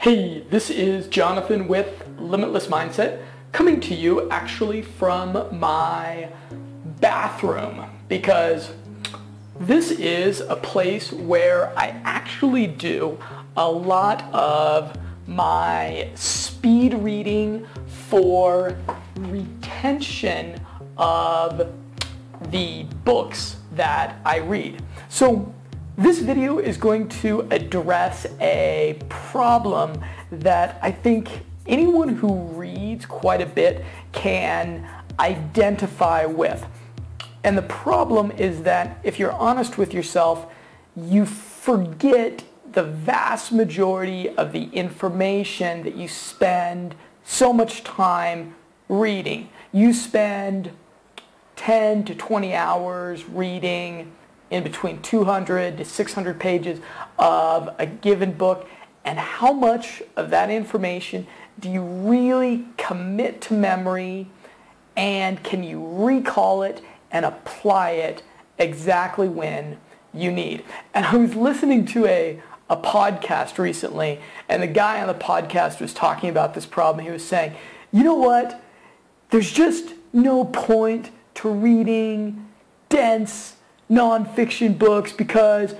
Hey, this is Jonathan with Limitless Mindset coming to you actually from my bathroom because this is a place where I actually do a lot of my speed reading for retention of the books that I read. So this video is going to address a problem that I think anyone who reads quite a bit can identify with. And the problem is that if you're honest with yourself, you forget the vast majority of the information that you spend so much time reading. You spend 10 to 20 hours reading in between 200 to 600 pages of a given book and how much of that information do you really commit to memory and can you recall it and apply it exactly when you need. And I was listening to a, a podcast recently and the guy on the podcast was talking about this problem. He was saying, you know what? There's just no point to reading dense nonfiction books because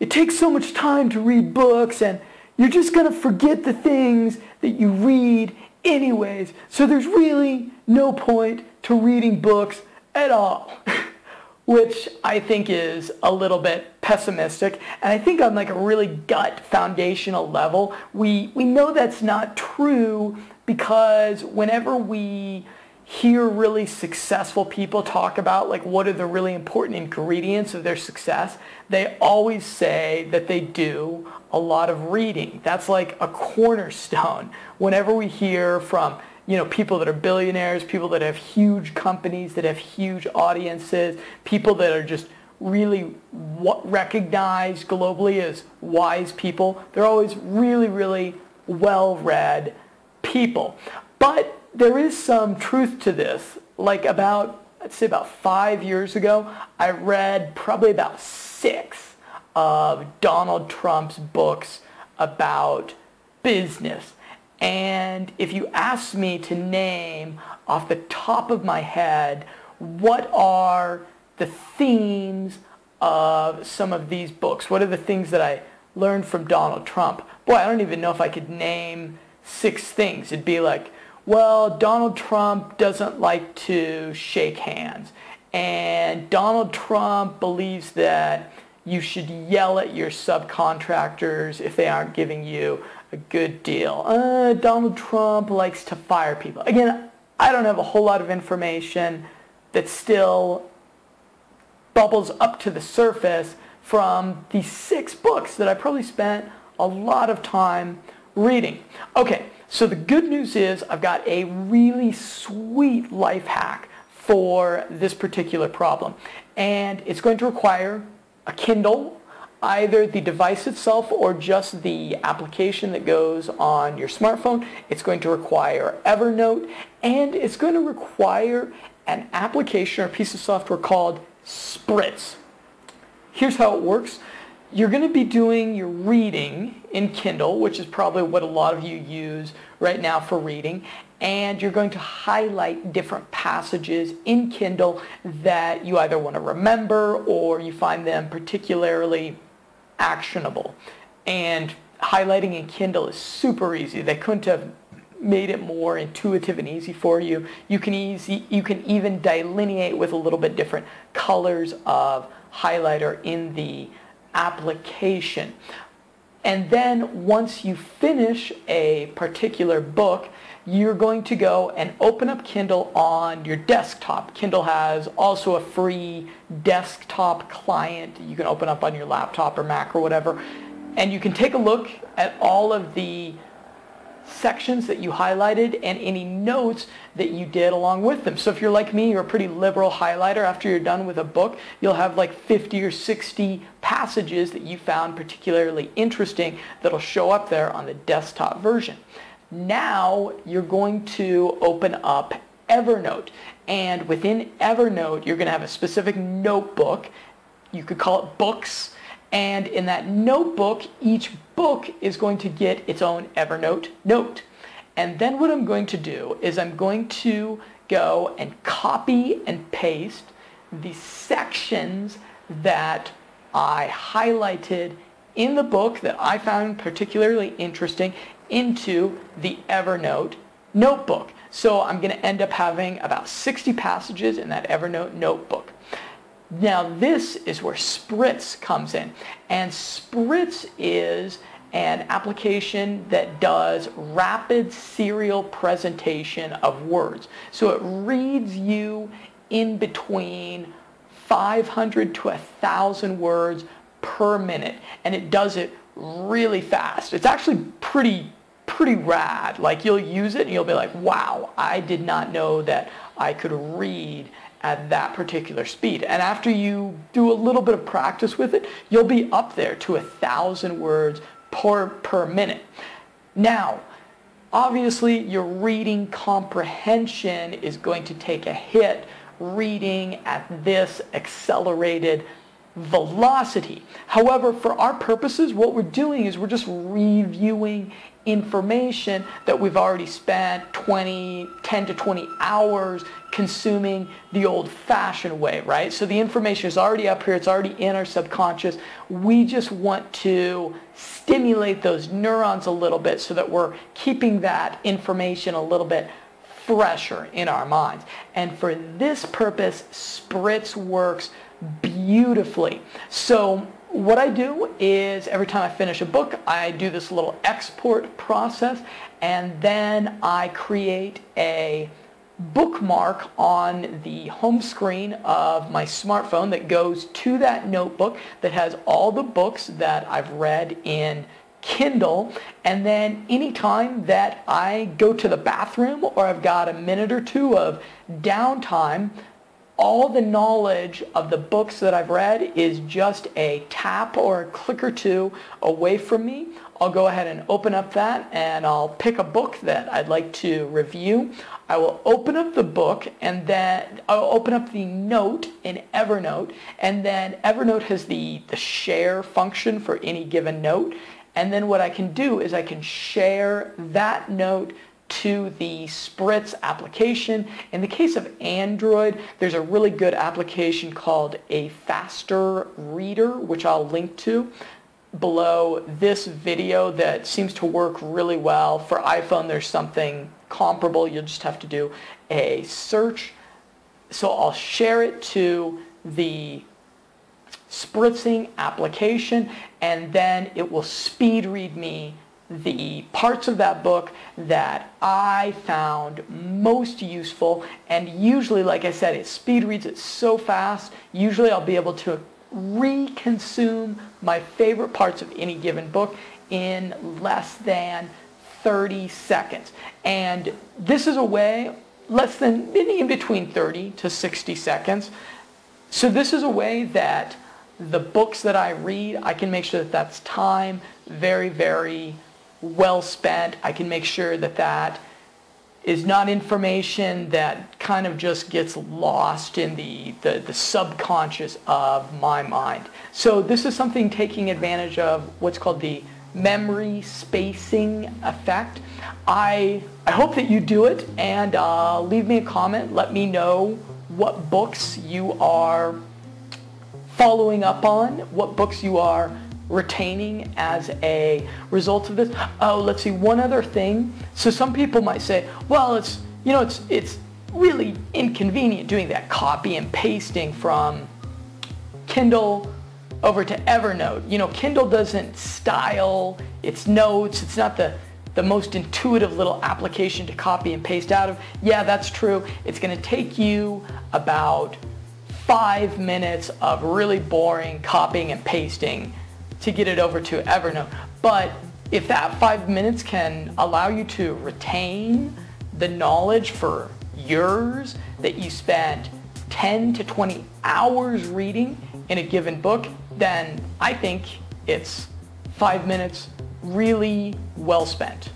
it takes so much time to read books and you're just going to forget the things that you read anyways. So there's really no point to reading books at all, which I think is a little bit pessimistic. And I think on like a really gut foundational level, we, we know that's not true because whenever we hear really successful people talk about like what are the really important ingredients of their success, they always say that they do a lot of reading. That's like a cornerstone. Whenever we hear from you know, people that are billionaires, people that have huge companies, that have huge audiences, people that are just really recognized globally as wise people. They're always really, really well-read people. But there is some truth to this. Like about, I'd say about five years ago, I read probably about six of Donald Trump's books about business. And if you ask me to name off the top of my head, what are the themes of some of these books? What are the things that I learned from Donald Trump? Boy, I don't even know if I could name six things. It'd be like well, Donald Trump doesn't like to shake hands. And Donald Trump believes that you should yell at your subcontractors if they aren't giving you a good deal. Uh, Donald Trump likes to fire people. Again, I don't have a whole lot of information that still bubbles up to the surface from these six books that I probably spent a lot of time reading. Okay, so the good news is I've got a really sweet life hack for this particular problem. And it's going to require a Kindle, either the device itself or just the application that goes on your smartphone. It's going to require Evernote and it's going to require an application or piece of software called Spritz. Here's how it works you're going to be doing your reading in Kindle, which is probably what a lot of you use right now for reading, and you're going to highlight different passages in Kindle that you either want to remember or you find them particularly actionable. And highlighting in Kindle is super easy. They couldn't have made it more intuitive and easy for you. You can easy you can even delineate with a little bit different colors of highlighter in the application. And then once you finish a particular book, you're going to go and open up Kindle on your desktop. Kindle has also a free desktop client you can open up on your laptop or Mac or whatever. And you can take a look at all of the sections that you highlighted and any notes that you did along with them. So if you're like me, you're a pretty liberal highlighter. After you're done with a book, you'll have like 50 or 60 passages that you found particularly interesting that'll show up there on the desktop version. Now you're going to open up Evernote. And within Evernote, you're going to have a specific notebook. You could call it books And in that notebook, each book is going to get its own Evernote note. And then what I'm going to do is I'm going to go and copy and paste the sections that I highlighted in the book that I found particularly interesting into the Evernote notebook. So I'm going to end up having about 60 passages in that Evernote notebook. Now this is where Spritz comes in. And Spritz is an application that does rapid serial presentation of words. So it reads you in between 500 to 1,000 words per minute. And it does it really fast. It's actually pretty, pretty rad. Like you'll use it and you'll be like, wow, I did not know that I could read at that particular speed. And after you do a little bit of practice with it, you'll be up there to a thousand words per, per minute. Now, obviously your reading comprehension is going to take a hit reading at this accelerated velocity. However, for our purposes, what we're doing is we're just reviewing information that we've already spent 20, 10 to 20 hours consuming the old-fashioned way, right? So the information is already up here. It's already in our subconscious. We just want to stimulate those neurons a little bit so that we're keeping that information a little bit fresher in our minds. And for this purpose, Spritz works beautifully. So what I do is every time I finish a book, I do this little export process and then I create a bookmark on the home screen of my smartphone that goes to that notebook that has all the books that I've read in Kindle and then anytime that I go to the bathroom or I've got a minute or two of downtime all the knowledge of the books that I've read is just a tap or a click or two away from me. I'll go ahead and open up that and I'll pick a book that I'd like to review. I will open up the book and then I'll open up the note in Evernote and then Evernote has the, the share function for any given note. And then what I can do is I can share that note to the Spritz application. In the case of Android, there's a really good application called a Faster Reader, which I'll link to below this video that seems to work really well. For iPhone, there's something comparable. You'll just have to do a search. So I'll share it to the spritzing application and then it will speed read me the parts of that book that I found most useful. And usually like I said it speed reads it so fast. Usually I'll be able to reconsume my favorite parts of any given book in less than 30 seconds. And this is a way less than in between 30 to 60 seconds. So this is a way that the books that I read I can make sure that that's time very very well spent. I can make sure that that is not information that kind of just gets lost in the, the, the, subconscious of my mind. So this is something taking advantage of what's called the memory spacing effect. I, I hope that you do it and uh, leave me a comment. Let me know what books you are following up on, what books you are retaining as a result of this. Oh, let's see, one other thing. So some people might say, well, it's, you know, it's, it's really inconvenient doing that copy and pasting from Kindle over to Evernote. You know, Kindle doesn't style its notes. It's not the, the most intuitive little application to copy and paste out of. Yeah, that's true. It's going to take you about five minutes of really boring copying and pasting to get it over to Evernote. But if that five minutes can allow you to retain the knowledge for yours that you spent 10 to 20 hours reading in a given book, then I think it's five minutes really well spent.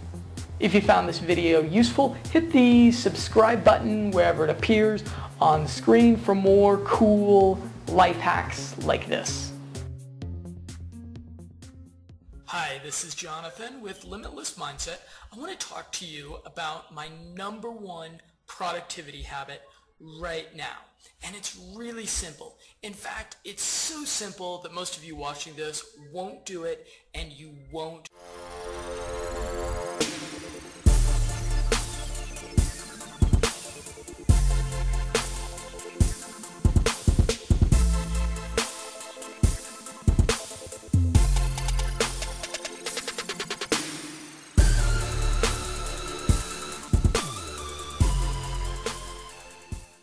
If you found this video useful, hit the subscribe button wherever it appears on screen for more cool life hacks like this. Hi, this is Jonathan with Limitless Mindset. I want to talk to you about my number one productivity habit right now. And it's really simple. In fact, it's so simple that most of you watching this won't do it and you won't